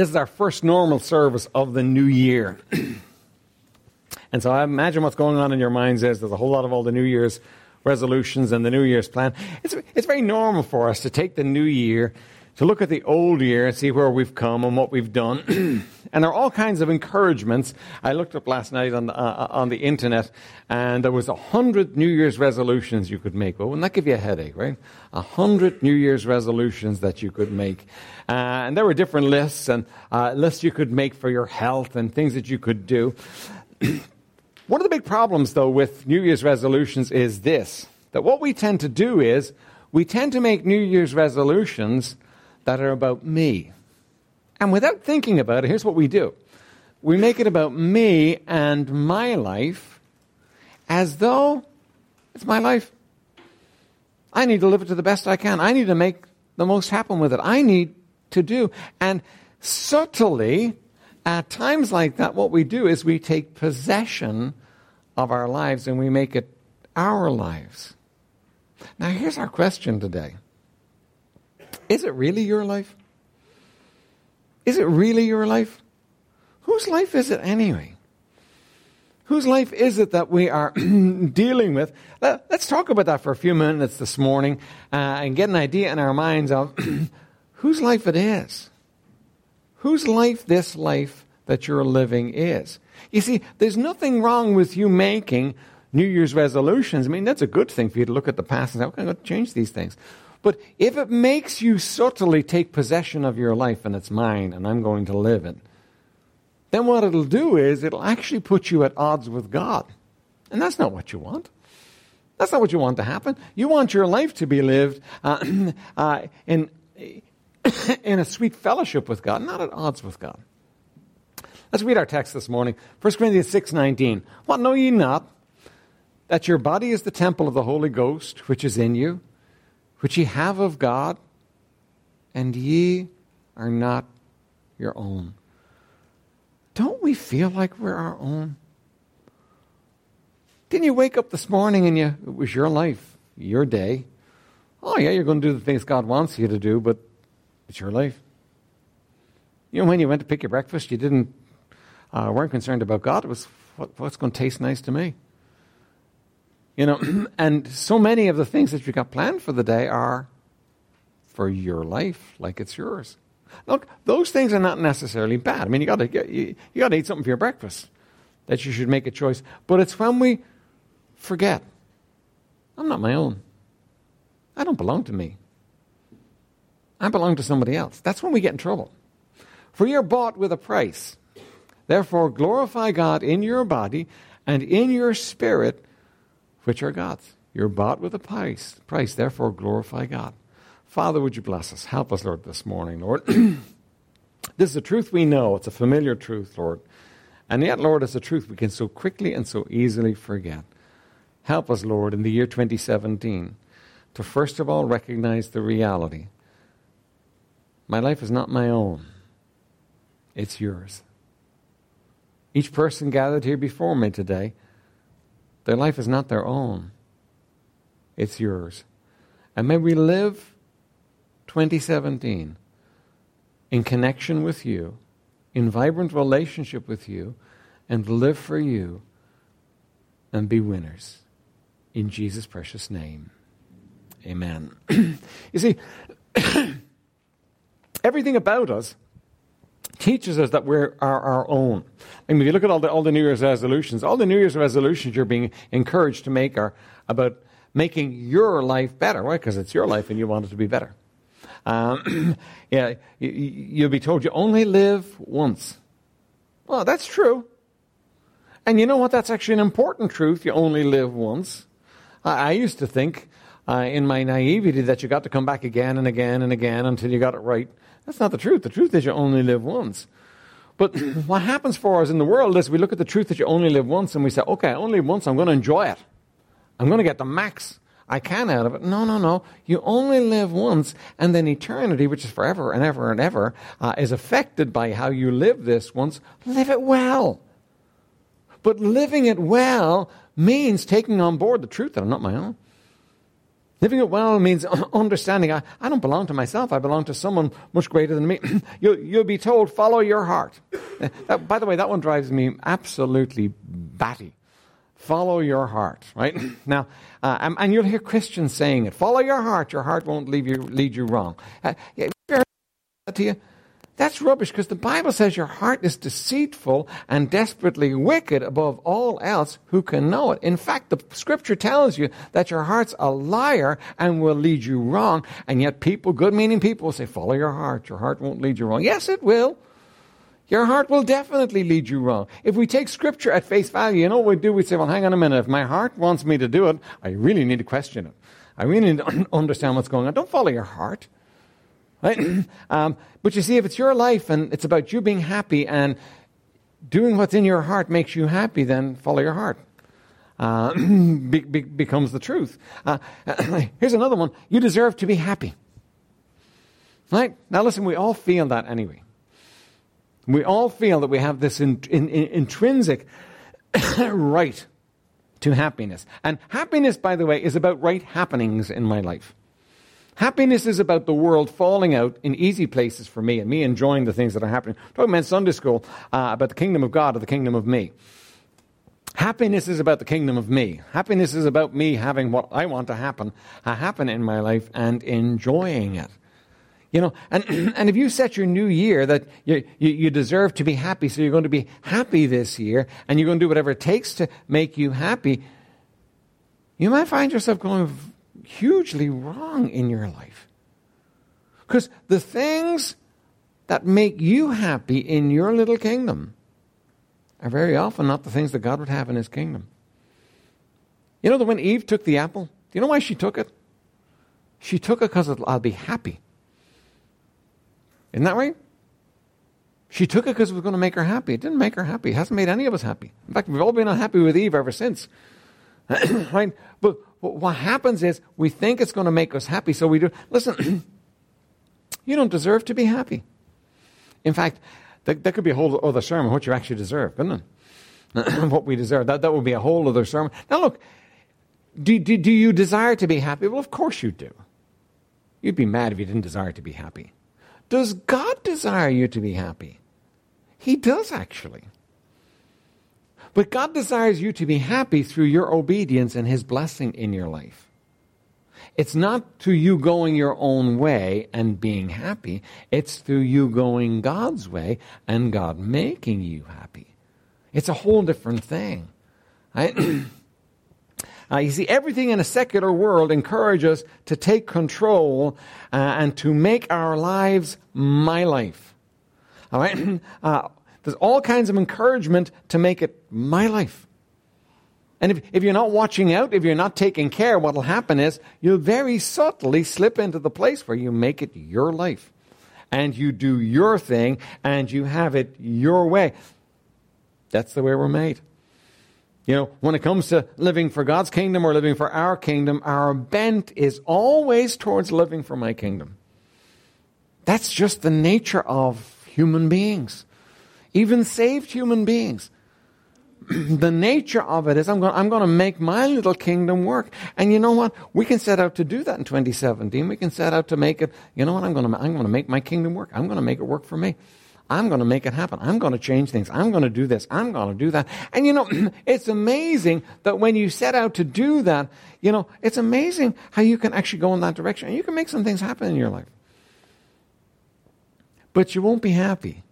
This is our first normal service of the new year. and so I imagine what's going on in your minds is there's a whole lot of all the New Year's resolutions and the New Year's plan. It's, it's very normal for us to take the new year, to look at the old year and see where we've come and what we've done. and there are all kinds of encouragements. I looked up last night on the, uh, on the internet, and there was a hundred New Year's resolutions you could make. Well, wouldn't that give you a headache, right? A hundred New Year's resolutions that you could make. Uh, and there were different lists and uh, lists you could make for your health and things that you could do. One of the big problems, though, with New Year's resolutions is this that what we tend to do is we tend to make New Year's resolutions that are about me. And without thinking about it, here's what we do we make it about me and my life as though it's my life. I need to live it to the best I can. I need to make the most happen with it. I need to do. And subtly, at times like that, what we do is we take possession of our lives and we make it our lives. Now, here's our question today Is it really your life? Is it really your life? Whose life is it anyway? Whose life is it that we are dealing with? Let's talk about that for a few minutes this morning uh, and get an idea in our minds of whose life it is. Whose life this life that you're living is. You see, there's nothing wrong with you making New Year's resolutions. I mean, that's a good thing for you to look at the past and say, okay, I'm going to change these things. But if it makes you subtly take possession of your life and it's mine and I'm going to live it, then what it'll do is it'll actually put you at odds with God. And that's not what you want. That's not what you want to happen. You want your life to be lived uh, uh, in, in a sweet fellowship with God, not at odds with God. Let's read our text this morning. 1 Corinthians 6:19. What know ye not that your body is the temple of the Holy Ghost which is in you, which ye have of God, and ye are not your own. Don't we feel like we're our own? Didn't you wake up this morning and you, it was your life, your day? Oh, yeah, you're going to do the things God wants you to do, but it's your life. You know, when you went to pick your breakfast, you didn't uh, weren't concerned about God. It was what, what's going to taste nice to me. You know, and so many of the things that you got planned for the day are for your life, like it's yours. Look, those things are not necessarily bad. I mean, you got to you, you got to eat something for your breakfast that you should make a choice. But it's when we forget, I'm not my own. I don't belong to me. I belong to somebody else. That's when we get in trouble. For you're bought with a price. Therefore, glorify God in your body and in your spirit, which are God's. You're bought with a price. Price. Therefore, glorify God. Father, would you bless us? Help us, Lord, this morning, Lord. this is a truth we know. It's a familiar truth, Lord. And yet, Lord, it's a truth we can so quickly and so easily forget. Help us, Lord, in the year 2017 to first of all recognize the reality. My life is not my own, it's yours. Each person gathered here before me today, their life is not their own, it's yours. And may we live 2017 in connection with you, in vibrant relationship with you, and live for you and be winners. In Jesus' precious name. Amen. you see, everything about us teaches us that we're our, our own. I mean, if you look at all the, all the New Year's resolutions, all the New Year's resolutions you're being encouraged to make are about making your life better. Why? Because it's your life and you want it to be better. Um, yeah, you, you'll be told you only live once. Well, that's true. And you know what? That's actually an important truth. You only live once. I, I used to think uh, in my naivety that you got to come back again and again and again until you got it right. That's not the truth. The truth is you only live once. But what happens for us in the world is we look at the truth that you only live once and we say, okay, only once, I'm going to enjoy it. I'm going to get the max I can out of it. No, no, no. You only live once, and then eternity, which is forever and ever and ever, uh, is affected by how you live this once. Live it well. But living it well means taking on board the truth that I'm not my own. Living it well means understanding I, I don't belong to myself. I belong to someone much greater than me. you'll, you'll be told, follow your heart. That, by the way, that one drives me absolutely batty. Follow your heart, right? Now, uh, and, you'll hear Christians saying it. Follow your heart. Your heart won't lead you, lead you wrong. Uh, to you? That's rubbish because the Bible says your heart is deceitful and desperately wicked above all else. Who can know it? In fact, the scripture tells you that your heart's a liar and will lead you wrong. And yet people, good meaning people will say, follow your heart. Your heart won't lead you wrong. Yes, it will. Your heart will definitely lead you wrong. If we take scripture at face value, you know what we do? We say, well, hang on a minute. If my heart wants me to do it, I really need to question it. I really need to understand what's going on. Don't follow your heart. Right? um, but you see, if it's your life and it's about you being happy and doing what's in your heart makes you happy, then follow your heart. Uh, be, be, becomes the truth. Uh, here's another one. You deserve to be happy. Right? Now, listen, we all feel that anyway. We all feel that we have this in, in, in, intrinsic right to happiness. And happiness, by the way, is about right happenings in my life. Happiness is about the world falling out in easy places for me and me enjoying the things that are happening. I'm talking about Sunday school uh, about the kingdom of God or the kingdom of me. Happiness is about the kingdom of me. Happiness is about me having what I want to happen uh, happen in my life and enjoying it. You know, and, and if you set your new year that you, you, you, deserve to be happy, so you're going to be happy this year, and you're going to do whatever it takes to make you happy, you might find yourself going hugely wrong in your life. Because the things that make you happy in your little kingdom are very often not the things that God would have in his kingdom. You know that when Eve took the apple, do you know why she took it? She took it because I'll be happy. Isn't that right? She took it because it was going to make her happy. It didn't make her happy. It hasn't made any of us happy. In fact, we've all been unhappy with Eve ever since. right? But what happens is we think it's going to make us happy, so we do. Listen, you don't deserve to be happy. In fact, that, that could be a whole other sermon, what you actually deserve, couldn't it? what we deserve. That, that would be a whole other sermon. Now, look, do, do, do you desire to be happy? Well, of course you do. You'd be mad if you didn't desire to be happy. Does God desire you to be happy? He does, actually. But God desires you to be happy through your obedience and His blessing in your life. It's not through you going your own way and being happy. It's through you going God's way and God making you happy. It's a whole different thing. Right? uh, you see, everything in a secular world encourages us to take control uh, and to make our lives my life. All right? Uh, there's all kinds of encouragement to make it my life. And if, if you're not watching out, if you're not taking care, what will happen is you'll very subtly slip into the place where you make it your life. And you do your thing and you have it your way. That's the way we're made. You know, when it comes to living for God's kingdom or living for our kingdom, our bent is always towards living for my kingdom. That's just the nature of human beings even saved human beings. the nature of it is I'm going, I'm going to make my little kingdom work. And you know what? We can set out to do that in 2017. We can set out to make it, you know what? I'm going to, I'm going to make my kingdom work. I'm going to make it work for me. I'm going to make it happen. I'm going to change things. I'm going to do this. I'm going to do that. And you know, it's amazing that when you set out to do that, you know, it's amazing how you can actually go in that direction and you can make some things happen in your life. But you won't be happy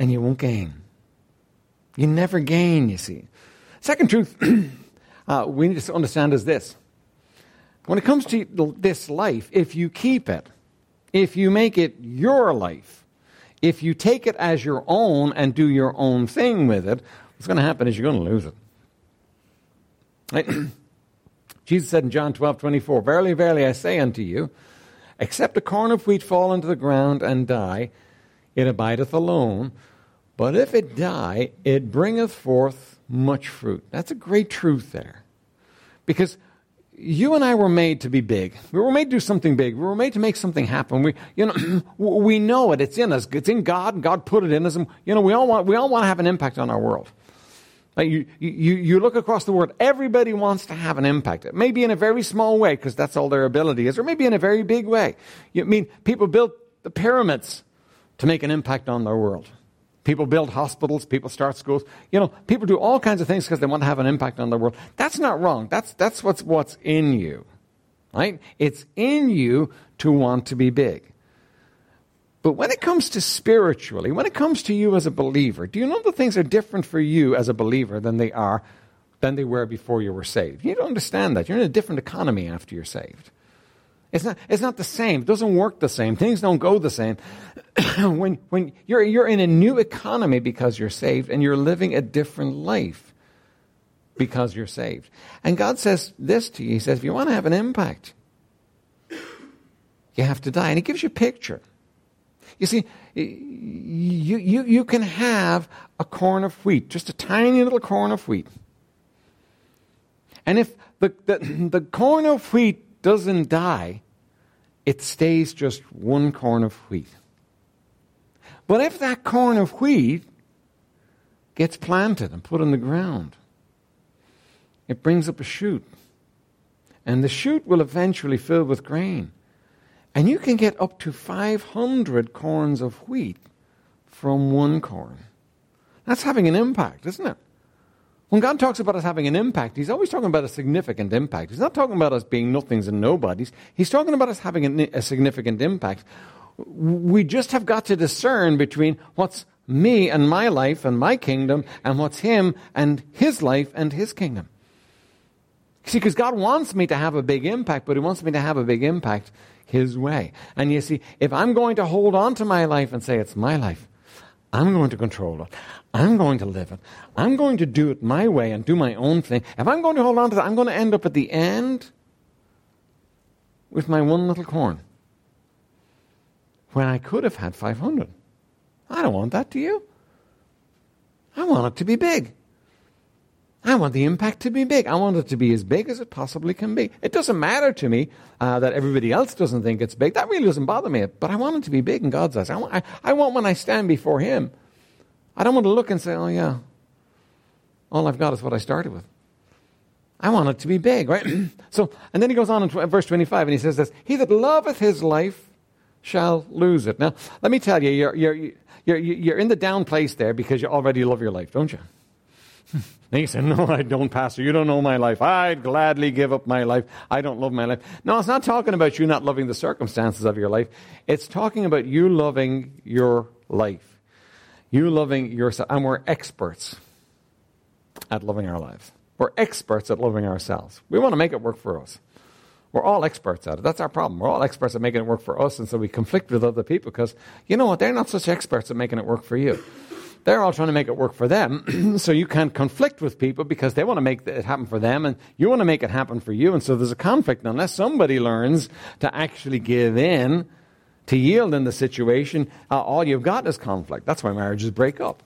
and you won't gain. You never gain, you see. Second truth uh, we need to understand is this. When it comes to this life, if you keep it, if you make it your life, if you take it as your own and do your own thing with it, what's going to happen is you're going to lose it. Right? Jesus said in John 12, 24, Verily, verily, I say unto you, except a corn of wheat fall into the ground and die, it abideth alone. But if it die, it bringeth forth much fruit. That's a great truth there. Because you and I were made to be big. We were made to do something big. We were made to make something happen. We, you know, we know it. It's in us. It's in God. God put it in us. And, you know, we all want, we all want to have an impact on our world. You, you, you look across the world, everybody wants to have an impact. It may be in a very small way, because that's all their ability is, or maybe in a very big way. You mean people built the pyramids to make an impact on their world. People build hospitals, people start schools. You know, people do all kinds of things because they want to have an impact on the world. That's not wrong. That's, that's what's, what's in you. Right? It's in you to want to be big. But when it comes to spiritually, when it comes to you as a believer, do you know that things are different for you as a believer than they are than they were before you were saved? You don't understand that. You're in a different economy after you're saved. It's not, it's not the same. It doesn't work the same. Things don't go the same. when when you're, you're in a new economy because you're saved and you're living a different life because you're saved. And God says this to you He says, if you want to have an impact, you have to die. And He gives you a picture. You see, you, you, you can have a corn of wheat, just a tiny little corn of wheat. And if the, the, the corn of wheat doesn't die, it stays just one corn of wheat. But if that corn of wheat gets planted and put in the ground, it brings up a shoot. And the shoot will eventually fill with grain. And you can get up to 500 corns of wheat from one corn. That's having an impact, isn't it? When God talks about us having an impact, He's always talking about a significant impact. He's not talking about us being nothings and nobodies. He's talking about us having a, significant impact. We just have got to discern between what's me and my life and my kingdom and what's Him and His life and His kingdom. See, because God wants me to have a big impact, but He wants me to have a big impact His way. And you see, if I'm going to hold on to my life and say it's my life, I'm going to control it. I'm going to live it. I'm going to do it my way and do my own thing. If I'm going to hold on to that, I'm going to end up at the end with my one little corn when I could have had 500. I don't want that, do you? I want it to be big. I want the impact to be big. I want it to be as big as it possibly can be. It doesn't matter to me uh, that everybody else doesn't think it's big. That really doesn't bother me. But I want it to be big in God's eyes. I want, I, I want when I stand before Him, I don't want to look and say, oh, yeah, all I've got is what I started with. I want it to be big, right? so, and then he goes on in verse 25 and he says this He that loveth his life shall lose it. Now, let me tell you, you're, you're, you're, you're in the down place there because you already love your life, don't you? You say, No, I don't, Pastor. You don't know my life. I'd gladly give up my life. I don't love my life. No, it's not talking about you not loving the circumstances of your life. It's talking about you loving your life. You loving yourself. And we're experts at loving our lives. We're experts at loving ourselves. We want to make it work for us. We're all experts at it. That's our problem. We're all experts at making it work for us, and so we conflict with other people because, you know what, they're not such experts at making it work for you. They're all trying to make it work for them. so you can't conflict with people because they want to make it happen for them and you want to make it happen for you. And so there's a conflict. And unless somebody learns to actually give in, to yield in the situation, uh, all you've got is conflict. That's why marriages break up.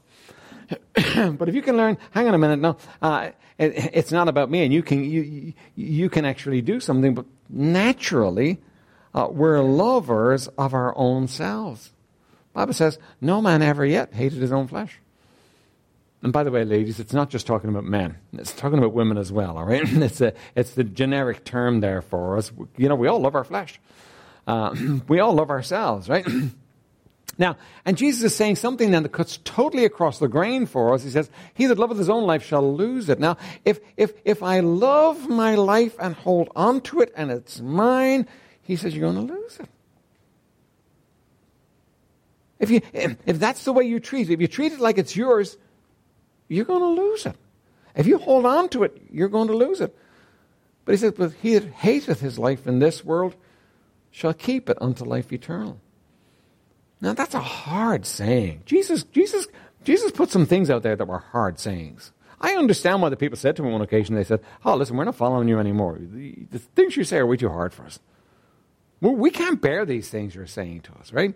but if you can learn, hang on a minute, no, uh, it, it's not about me, and you can you you can actually do something. But naturally, uh, we're lovers of our own selves. Bible says, no man ever yet hated his own flesh. And by the way, ladies, it's not just talking about men. It's talking about women as well, all right? it's, a, it's the generic term there for us. You know, we all love our flesh. Uh, we all love ourselves, right? now, and Jesus is saying something then that cuts totally across the grain for us. He says, He that loveth his own life shall lose it. Now, if, if, if I love my life and hold on to it and it's mine, he says, you're going to lose it. If, you, if that's the way you treat it, if you treat it like it's yours, you're going to lose it. If you hold on to it, you're going to lose it. But he says, But he that hateth his life in this world shall keep it unto life eternal. Now that's a hard saying. Jesus, Jesus, Jesus put some things out there that were hard sayings. I understand why the people said to him on occasion, they said, Oh, listen, we're not following you anymore. The, the things you say are way too hard for us. We can't bear these things you're saying to us, right?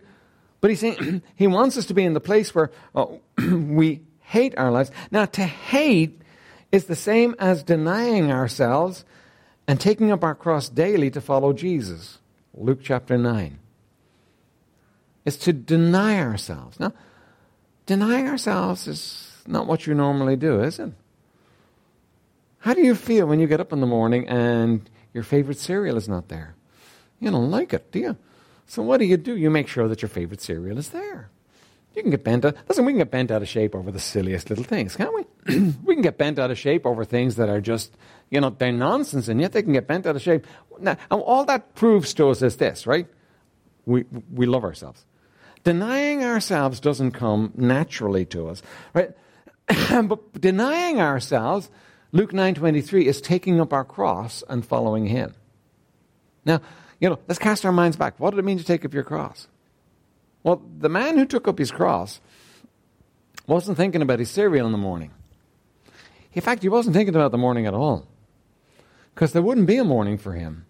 But he's saying he wants us to be in the place where oh, we hate our lives. Now, to hate is the same as denying ourselves and taking up our cross daily to follow Jesus. Luke chapter 9. It's to deny ourselves. Now, denying ourselves is not what you normally do, is it? How do you feel when you get up in the morning and your favorite cereal is not there? You don't like it, do you? So what do you do? You make sure that your favorite cereal is there. You can get bent out. Listen, we can get bent out of shape over the silliest little things, can't we? we can get bent out of shape over things that are just, you know, they're nonsense, and yet they can get bent out of shape. Now, all that proves to us is this, right? We, we love ourselves. Denying ourselves doesn't come naturally to us, right? but denying ourselves, Luke 9:23 is taking up our cross and following him. Now, you know, let's cast our minds back. What did it mean to take up your cross? Well, the man who took up his cross wasn't thinking about his cereal in the morning. In fact, he wasn't thinking about the morning at all. Because there wouldn't be a morning for him.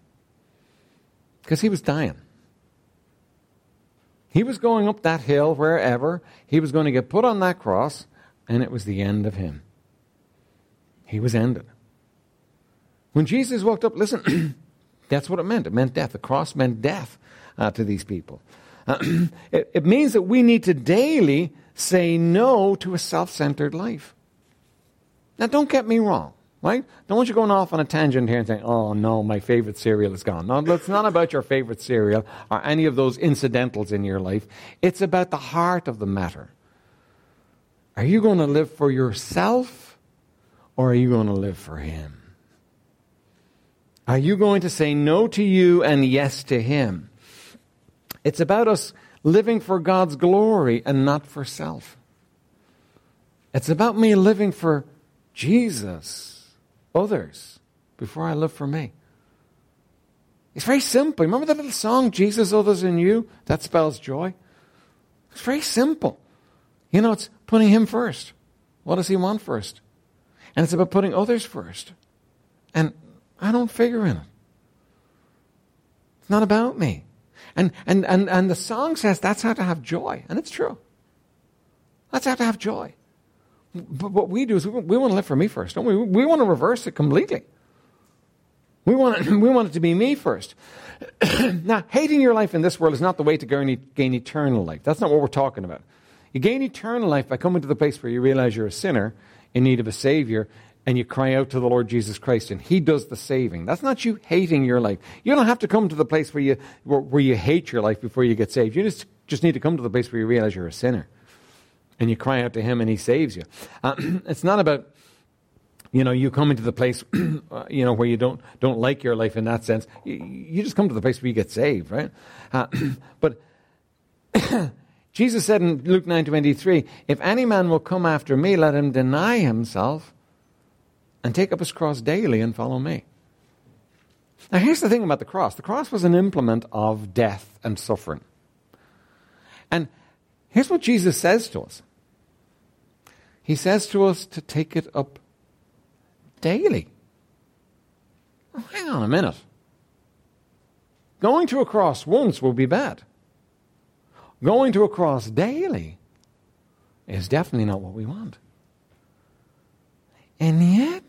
Because he was dying. He was going up that hill wherever. He was going to get put on that cross, and it was the end of him. He was ended. When Jesus walked up, listen, that's what it meant. It meant death. The cross meant death uh, to these people. Uh, it, it means that we need to daily say no to a self centered life. Now, don't get me wrong. Right? Don't want you going off on a tangent here and saying, oh no, my favorite cereal is gone. No, it's not about your favorite cereal or any of those incidentals in your life. It's about the heart of the matter. Are you going to live for yourself or are you going to live for Him? Are you going to say no to you and yes to Him? It's about us living for God's glory and not for self. It's about me living for Jesus others before I live for me. It's very simple. Remember that little song, Jesus, others, and you? That spells joy. It's very simple. You know, it's putting Him first. What does He want first? And it's about putting others first. And I don't figure in it. It's not about me. And, and, and, and the song says that's how to have joy. And it's true. That's how to have joy. But what we do is we, we want to live for me first, don't we? We want to reverse it completely. We want it, we want it to be me first. now, hating your life in this world is not the way to gain, gain eternal life. That's not what we're talking about. You gain eternal life by coming to the place where you realize you're a sinner in need of a Savior and you cry out to the Lord Jesus Christ and He does the saving. That's not you hating your life. You don't have to come to the place where you, where, where you hate your life before you get saved. You just, just need to come to the place where you realize you're a sinner and you cry out to him and he saves you. Uh, it's not about you know you coming to the place uh, you know where you don't don't like your life in that sense. You, you just come to the place where you get saved, right? Uh, but Jesus said in Luke 9:23, "If any man will come after me, let him deny himself and take up his cross daily and follow me." Now here's the thing about the cross. The cross was an implement of death and suffering. And here's what Jesus says to us. He says to us to take it up daily. Oh, hang on a minute. Going to a cross once will be bad. Going to a cross daily is definitely not what we want. And yet,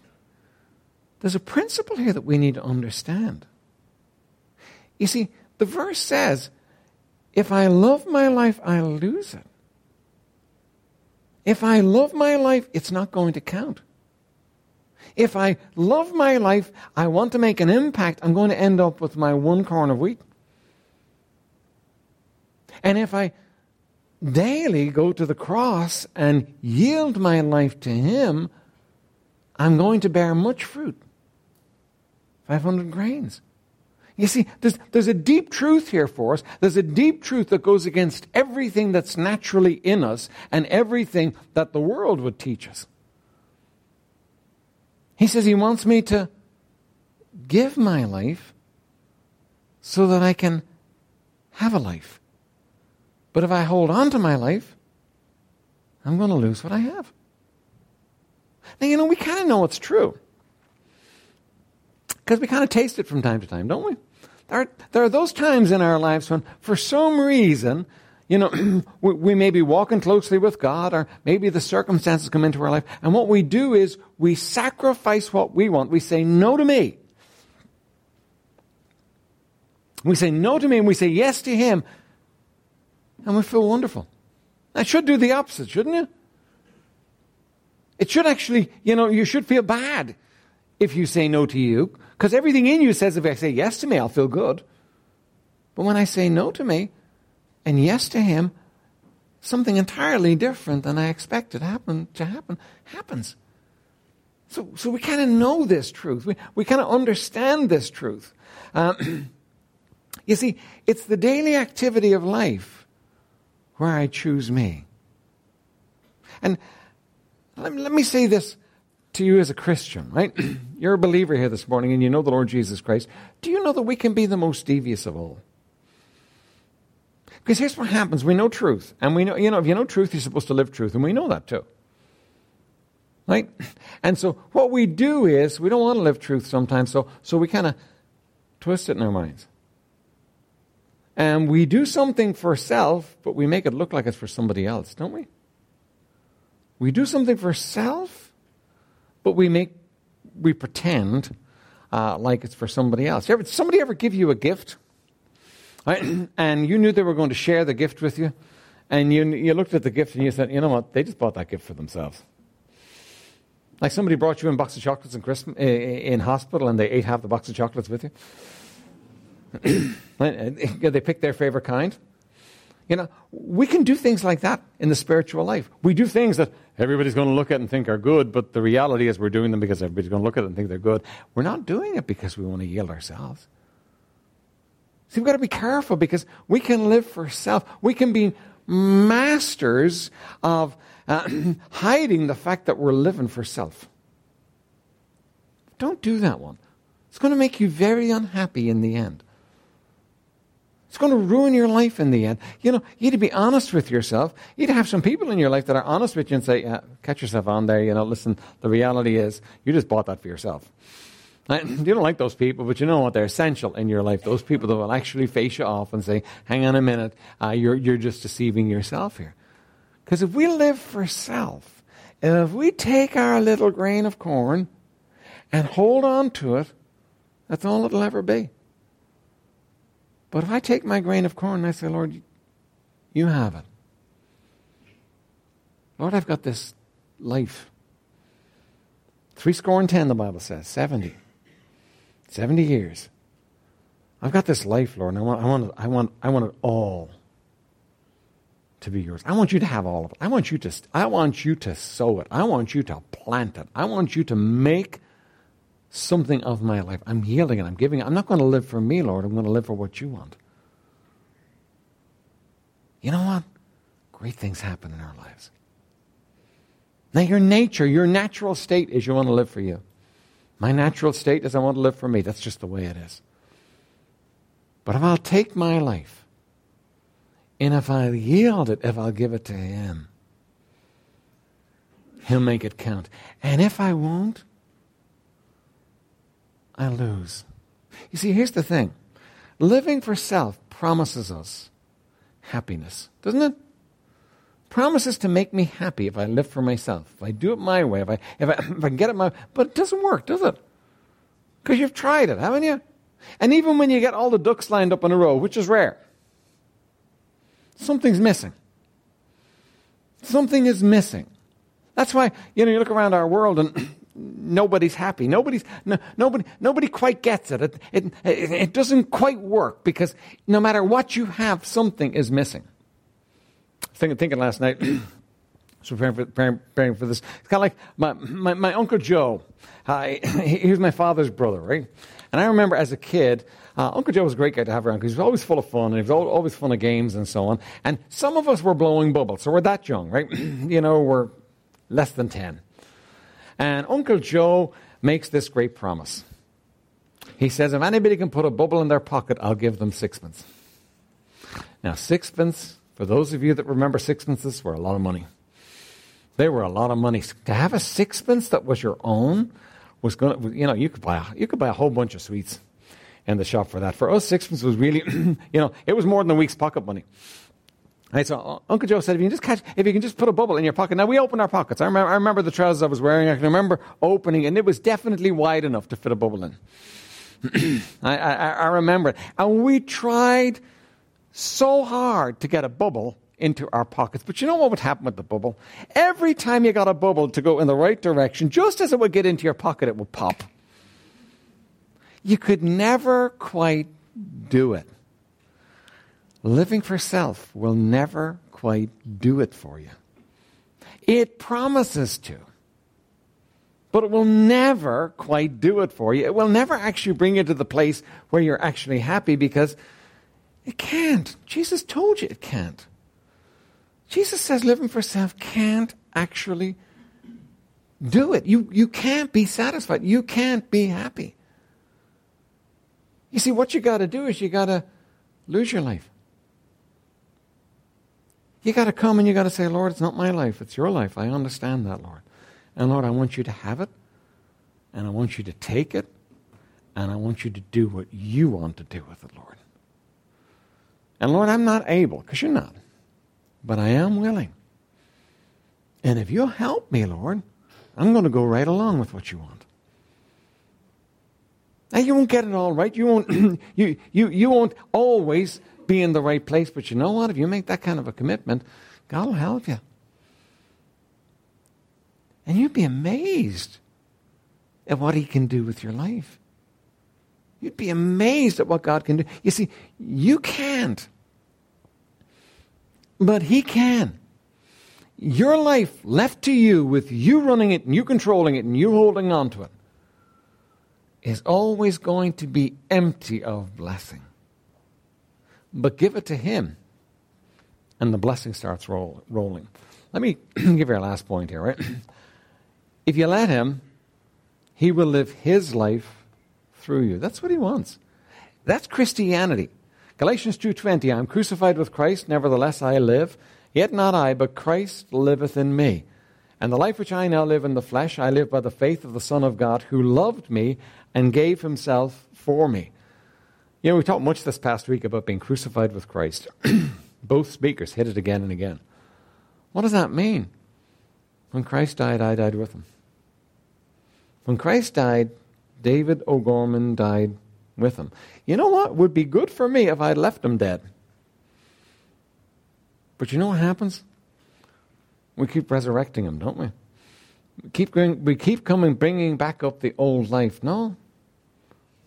there's a principle here that we need to understand. You see, the verse says, if I love my life, I lose it. If I love my life, it's not going to count. If I love my life, I want to make an impact, I'm going to end up with my one corn of wheat. And if I daily go to the cross and yield my life to Him, I'm going to bear much fruit 500 grains. You see, there's, there's a deep truth here for us. There's a deep truth that goes against everything that's naturally in us and everything that the world would teach us. He says he wants me to give my life so that I can have a life. But if I hold on to my life, I'm going to lose what I have. Now, you know, we kind of know it's true. Because we kind of taste it from time to time, don't we? There are, there are those times in our lives when, for some reason, you know, we, we may be walking closely with God, or maybe the circumstances come into our life, and what we do is we sacrifice what we want. We say no to me. We say no to me, and we say yes to Him, and we feel wonderful. That should do the opposite, shouldn't you? It should actually, you know, you should feel bad if you say no to you, because everything in you says if I say yes to me, I'll feel good. But when I say no to me and yes to him, something entirely different than I expected happen, to happen happens. So, so we kind of know this truth. We, we kind of understand this truth. Um, you see, it's the daily activity of life where I choose me. And let let me say this to you as a Christian, right? You're a believer here this morning and you know the Lord Jesus Christ. Do you know that we can be the most devious of all? Because here's what happens. We know truth. And we know, you know, if you know truth, you're supposed to live truth. And we know that too. Right? And so what we do is we don't want to live truth sometimes, so, so we kind of twist it in our minds. And we do something for self, but we make it look like it's for somebody else, don't we? We do something for self, but we make we pretend uh, like it's for somebody else. Ever, somebody ever give you a gift, right? and you knew they were going to share the gift with you, and you you looked at the gift and you said, you know what? They just bought that gift for themselves. Like somebody brought you a box of chocolates in, Christmas, in hospital and they ate half the box of chocolates with you. they picked their favorite kind. You know, we can do things like that in the spiritual life. We do things that everybody's going to look at and think are good, but the reality is we're doing them because everybody's going to look at it and think they're good. We're not doing it because we want to yield ourselves. See, we've got to be careful because we can live for self. We can be masters of uh, hiding the fact that we're living for self. Don't do that one. It's going to make you very unhappy in the end. It's going to ruin your life in the end. You know, you need to be honest with yourself. You need to have some people in your life that are honest with you and say, yeah, catch yourself on there. You know, listen, the reality is you just bought that for yourself. You don't like those people, but you know what? They're essential in your life. Those people that will actually face you off and say, hang on a minute, uh, you're, you're just deceiving yourself here. Because if we live for self, if we take our little grain of corn and hold on to it, that's all it'll ever be. But if I take my grain of corn and I say, Lord, you have it. Lord, I've got this life. Three score and ten, the Bible says. Seventy. Seventy years. I've got this life, Lord, and I want, I want, I want, I want it all to be yours. I want you to have all of it. I want you to, I want you to sow it. I want you to plant it. I want you to make something of my life. I'm yielding it. I'm giving it. I'm not going to live for me, Lord. I'm going to live for what you want. You know what? Great things happen in our lives. Now, your nature, your natural state is you want to live for you. My natural state is I want to live for me. That's just the way it is. But if I'll take my life and if I'll yield it, if I'll give it to Him, He'll make it count. And if I won't, I lose. You see, here's the thing living for self promises us happiness, doesn't it? Promises to make me happy if I live for myself, if I do it my way, if I, if I, if I get it my But it doesn't work, does it? Because you've tried it, haven't you? And even when you get all the ducks lined up in a row, which is rare, something's missing. Something is missing. That's why, you know, you look around our world and nobody's happy. Nobody's, no, nobody, nobody quite gets it. It, it. it doesn't quite work because no matter what you have, something is missing. Thinking, thinking last night, so preparing for, preparing, for this. It's kind of like my, my, my Uncle Joe. He, he was my father's brother, right? And I remember as a kid, uh, Uncle Joe was a great guy to have around because he was always full of fun and he was always full of games and so on. And some of us were blowing bubbles, so we're that young, right? you know, we're less than 10. And Uncle Joe makes this great promise. He says, if anybody can put a bubble in their pocket, I'll give them sixpence. Now, sixpence, for those of you that remember sixpences, were a lot of money. They were a lot of money. To have a sixpence that was your own was going to, you know, you could buy, you could buy a whole bunch of sweets in the shop for that. For us, sixpence was really, you know, it was more than a week's pocket money. So uh, Uncle Joe said, if you can just catch, if you can just put a bubble in your pocket. Now we opened our pockets. I remember, I remember the trousers I was wearing. I can remember opening, and it was definitely wide enough to fit a bubble in. I, I, I remember it. And we tried so hard to get a bubble into our pockets. But you know what would happen with the bubble? Every time you got a bubble to go in the right direction, just as it would get into your pocket, it would pop. you could never quite do it. Living for self will never quite do it for you. It promises to, but it will never quite do it for you. It will never actually bring you to the place where you're actually happy because it can't. Jesus told you it can't. Jesus says living for self can't actually do it. You, you can't be satisfied. You can't be happy. You see, what you got to do is you got to lose your life. You got to come and you got to say, Lord, it's not my life, it's your life. I understand that, Lord. And Lord, I want you to have it, and I want you to take it, and I want you to do what you want to do with it, Lord. And Lord, I'm not able, because you're not, but I am willing. And if you'll help me, Lord, I'm going to go right along with what you want. Now you won't get it all right. You won't you, you, you won't always be in the right place, but you know what? If you make that kind of a commitment, God will help you. And you'd be amazed at what He can do with your life. You'd be amazed at what God can do. You see, you can't, but He can. Your life left to you with you running it and you controlling it and you holding on to it is always going to be empty of blessing. But give it to Him, and the blessing starts roll, rolling. Let me give you our last point here, right? if you let Him, He will live His life through you. That's what He wants. That's Christianity. Galatians 2:20 I am crucified with Christ nevertheless I live yet not I but Christ liveth in me and the life which I now live in the flesh I live by the faith of the son of God who loved me and gave himself for me. You know, we talked much this past week about being crucified with Christ. Both speakers hit it again and again. What does that mean? When Christ died, I died with him. When Christ died, David O'Gorman died with him. You know what would be good for me if I'd left him dead? But you know what happens? We keep resurrecting him, don't we? We keep going, we keep coming, bringing back up the old life. No,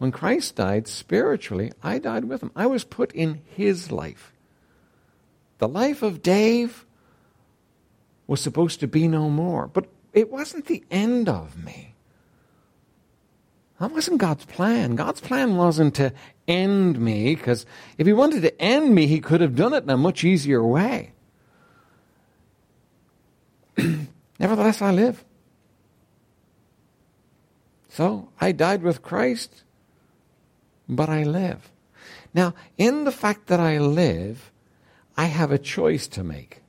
when Christ died spiritually, I died with him. I was put in his life. The life of Dave was supposed to be no more, but it wasn't the end of me. That wasn't God's plan. God's plan wasn't to end me, because if He wanted to end me, He could have done it in a much easier way. Nevertheless, I live. So I died with Christ but I live. Now, in the fact that I live, I have a choice to make.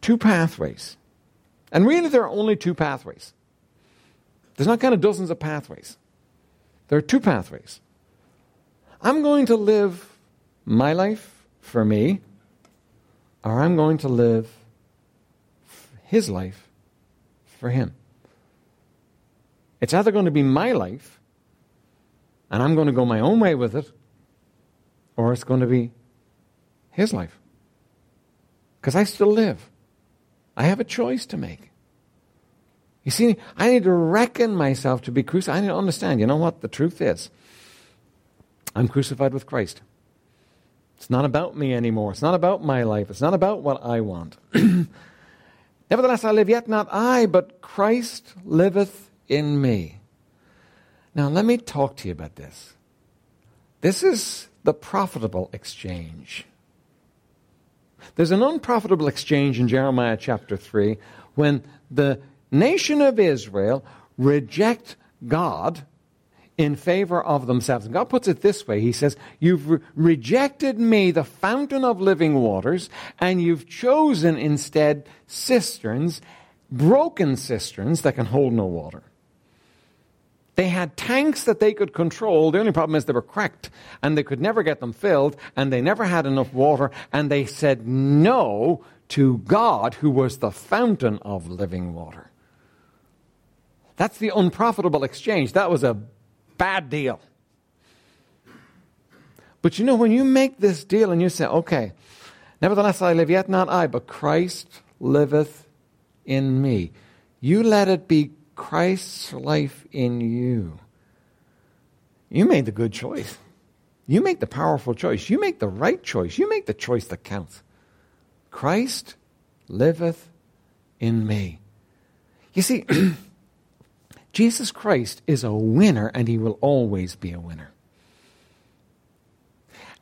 Two pathways. And really, there are only two pathways. There's not kind of dozens of pathways. There are two pathways. I'm going to live my life for me, or I'm going to live his life for him. It's either going to be my life and I'm going to go my own way with it, or it's going to be his life. Because I still live. I have a choice to make. You see, I need to reckon myself to be crucified. I need to understand, you know what the truth is? I'm crucified with Christ. It's not about me anymore. It's not about my life. It's not about what I want. Nevertheless, I live yet not I, but Christ liveth in me. Now, let me talk to you about this. This is the profitable exchange. There's an unprofitable exchange in Jeremiah chapter 3 when the nation of Israel reject God in favor of themselves. And God puts it this way He says, You've re- rejected me, the fountain of living waters, and you've chosen instead cisterns, broken cisterns that can hold no water. They had tanks that they could control. The only problem is they were cracked and they could never get them filled and they never had enough water and they said no to God who was the fountain of living water. That's the unprofitable exchange. That was a bad deal. But you know, when you make this deal and you say, okay, nevertheless I live, yet not I, but Christ liveth in me, you let it be Christ's life in you. you made the good choice. You make the powerful choice. You make the right choice. You make the choice that counts. Christ liveth in me. You see, Jesus Christ is a winner and he will always be a winner.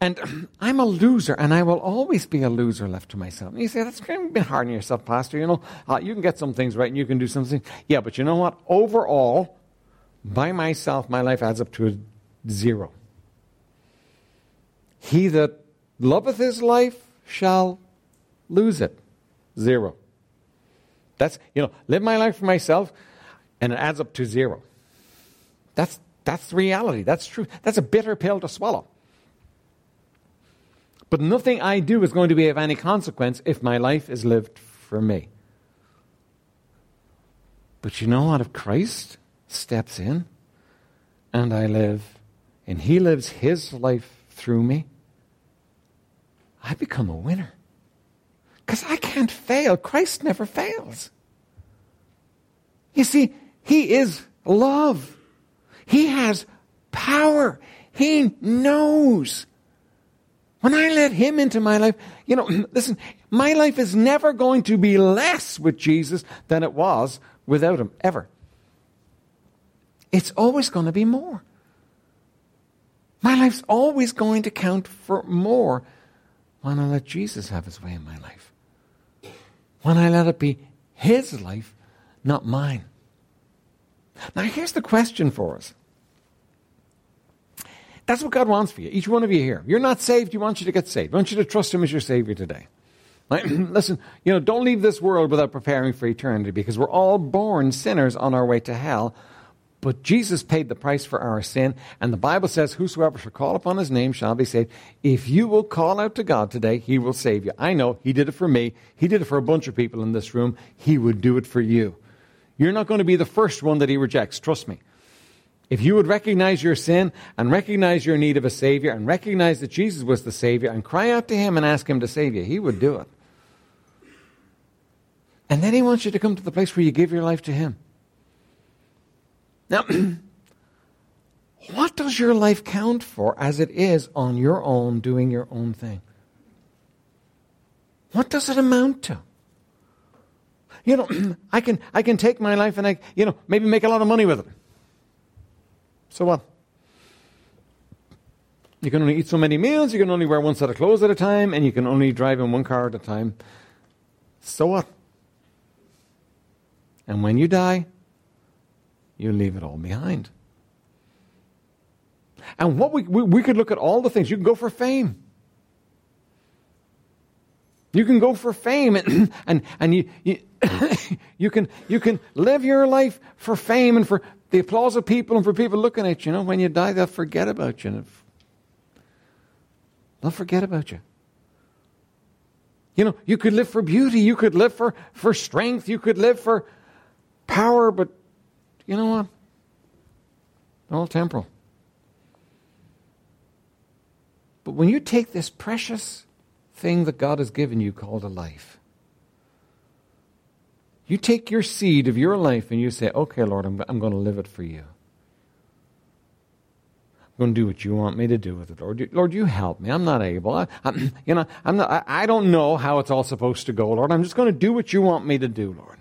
And I'm a loser, and I will always be a loser left to myself. And you say, that's kind of been hard on yourself, Pastor. You know, uh, you can get some things right and you can do some things. Yeah, but you know what? Overall, by myself, my life adds up to zero. He that loveth his life shall lose it. Zero. That's, you know, live my life for myself, and it adds up to zero. That's, that's reality. That's true. That's a bitter pill to swallow. But nothing I do is going to be of any consequence if my life is lived for me. But you know what? If Christ steps in and I live, and He lives His life through me, I become a winner. Because I can't fail. Christ never fails. You see, He is love. He has power. He knows. When I let Him into my life, you know, listen, my life is never going to be less with Jesus than it was without Him, ever. It's always going to be more. My life's always going to count for more when I let Jesus have His way in my life. When I let it be His life, not mine. Now, here's the question for us that's what God wants for you, each one of you here. You're not saved, He wants you to get saved. He wants you to trust Him as your Savior today. Listen, you know, don't leave this world without preparing for eternity because we're all born sinners on our way to hell. But Jesus paid the price for our sin, and the Bible says, Whosoever shall call upon his name shall be saved. If you will call out to God today, he will save you. I know he did it for me. He did it for a bunch of people in this room. He would do it for you. You're not going to be the first one that he rejects. Trust me. If you would recognize your sin and recognize your need of a Savior and recognize that Jesus was the Savior and cry out to Him and ask Him to save you, He would do it. And then He wants you to come to the place where you give your life to Him. Now, what does your life count for as it is on your own, doing your own thing? What does it amount to? You know, I can, I can take my life and I, you know, maybe make a lot of money with it. So what? You can only eat so many meals, you can only wear one set of clothes at a time, and you can only drive in one car at a time. So what? And when you die, you leave it all behind. And what we, we, we, could look at all the things. You can go for fame. You can go for fame and, and, and you, you, you, can, you can live your life for fame and for the applause of people and for people looking at you. You know, when you die, they'll forget about you. They'll forget about you. You know, you could live for beauty, you could live for, for strength, you could live for power, but you know what? All temporal. But when you take this precious thing that God has given you called a life, you take your seed of your life and you say, okay, Lord, I'm, I'm going to live it for you. I'm going to do what you want me to do with it, Lord. Lord, you help me. I'm not able. I, I'm, you know, I'm not, I, I don't know how it's all supposed to go, Lord. I'm just going to do what you want me to do, Lord.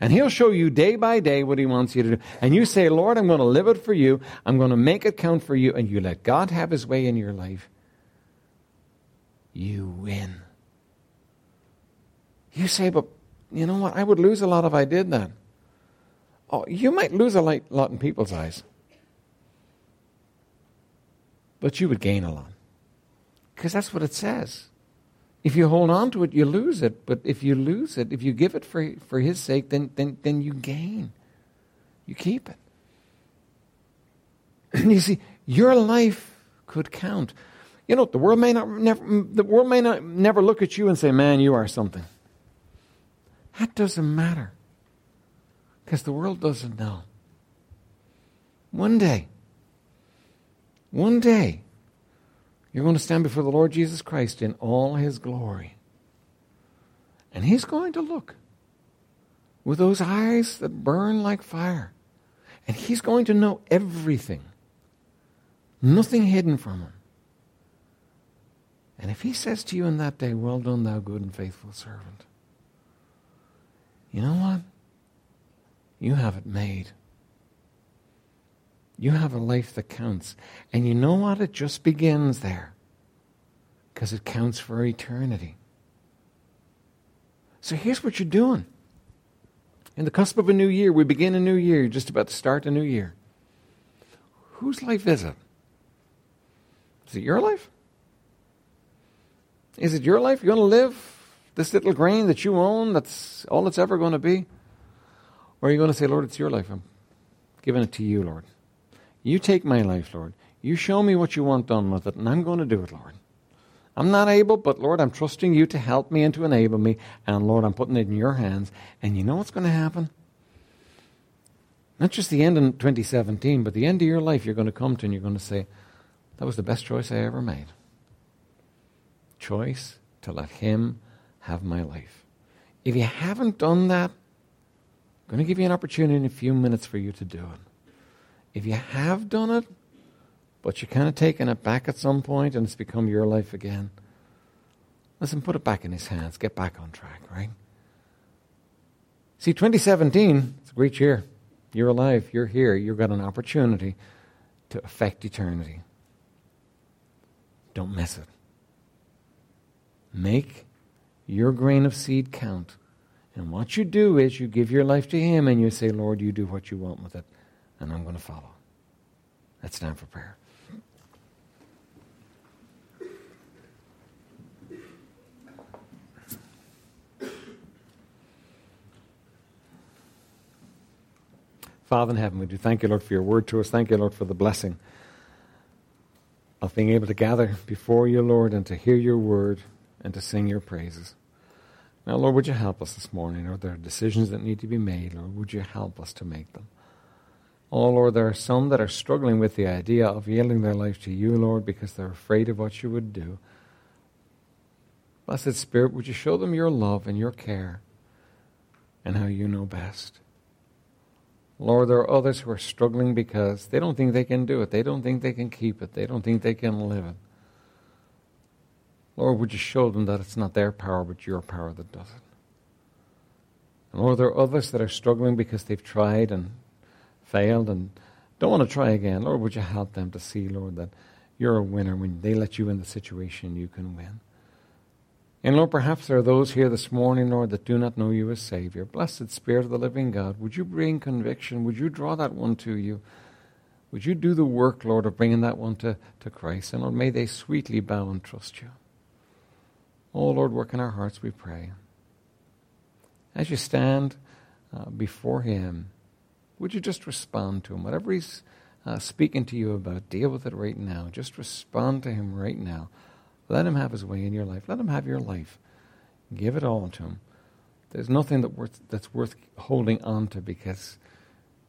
And He'll show you day by day what He wants you to do. And you say, Lord, I'm going to live it for you. I'm going to make it count for you. And you let God have His way in your life. You win. You say, but you know what? I would lose a lot if I did that. Oh, you might lose a lot in people's eyes. But you would gain a lot. Because that's what it says. If you hold on to it, you lose it. But if you lose it, if you give it for, for His sake, then, then, then you gain. You keep it. And you see, your life could count. You know, the world may not never, the world may not never look at you and say, "Man, you are something." That doesn't matter. Because the world doesn't know. One day, one day, you're going to stand before the Lord Jesus Christ in all his glory. And he's going to look with those eyes that burn like fire. And he's going to know everything Nothing hidden from him. And if he says to you in that day, Well done, thou good and faithful servant, you know what? You have it made. You have a life that counts. And you know what? It just begins there because it counts for eternity. So here's what you're doing. In the cusp of a new year, we begin a new year, You're just about to start a new year. Whose life is it? Is it your life? Is it your life? You're going to live this little grain that you own, that's all it's ever going to be? Or are you going to say, Lord, it's your life. I'm giving it to you, Lord. You take my life, Lord. You show me what you want done with it, and I'm going to do it, Lord. I'm not able, but Lord, I'm trusting you to help me and to enable me. And Lord, I'm putting it in your hands. And you know what's going to happen? Not just the end in 2017, but the end of your life, you're going to come to and you're going to say, that was the best choice I ever made. Choice to let Him have my life. If you haven't done that, I'm going to give you an opportunity in a few minutes for you to do it. If you have done it, but you're kind of taking it back at some point and it's become your life again. Listen, put it back in his hands. Get back on track, right? See, 2017, it's a great year. You're alive. You're here. You've got an opportunity to affect eternity. Don't miss it. Make your grain of seed count. And what you do is you give your life to Him and you say, Lord, you do what you want with it, and I'm going to follow. That's time for prayer. Father in heaven, we do thank you, Lord, for your word to us. Thank you, Lord, for the blessing of being able to gather before you, Lord, and to hear your word and to sing your praises. Now, Lord, would you help us this morning? Are there are decisions that need to be made? Lord, would you help us to make them? Oh, Lord, there are some that are struggling with the idea of yielding their life to you, Lord, because they're afraid of what you would do. Blessed Spirit, would you show them your love and your care and how you know best? Lord, there are others who are struggling because they don't think they can do it. They don't think they can keep it. They don't think they can live it. Lord, would you show them that it's not their power, but your power that does it? And Lord, there are others that are struggling because they've tried and failed and don't want to try again. Lord, would you help them to see, Lord, that you're a winner. When they let you in the situation, you can win. And Lord, perhaps there are those here this morning, Lord, that do not know you as Savior. Blessed Spirit of the living God, would you bring conviction? Would you draw that one to you? Would you do the work, Lord, of bringing that one to, to Christ? And Lord, may they sweetly bow and trust you. Oh, Lord, work in our hearts, we pray. As you stand uh, before Him, would you just respond to Him? Whatever He's uh, speaking to you about, deal with it right now. Just respond to Him right now. Let Him have His way in your life. Let Him have your life. Give it all to Him. There's nothing that worth, that's worth holding on to because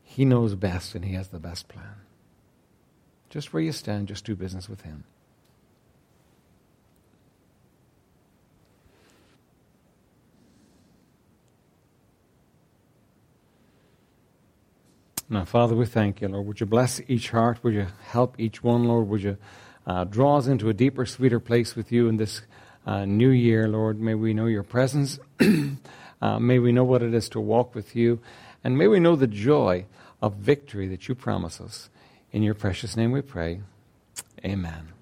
He knows best and He has the best plan. Just where you stand, just do business with Him. Now, Father, we thank you, Lord. Would you bless each heart? Would you help each one, Lord? Would you uh, draw us into a deeper, sweeter place with you in this uh, new year, Lord. May we know your presence. uh, may we know what it is to walk with you. And may we know the joy of victory that you promise us. In your precious name we pray. Amen.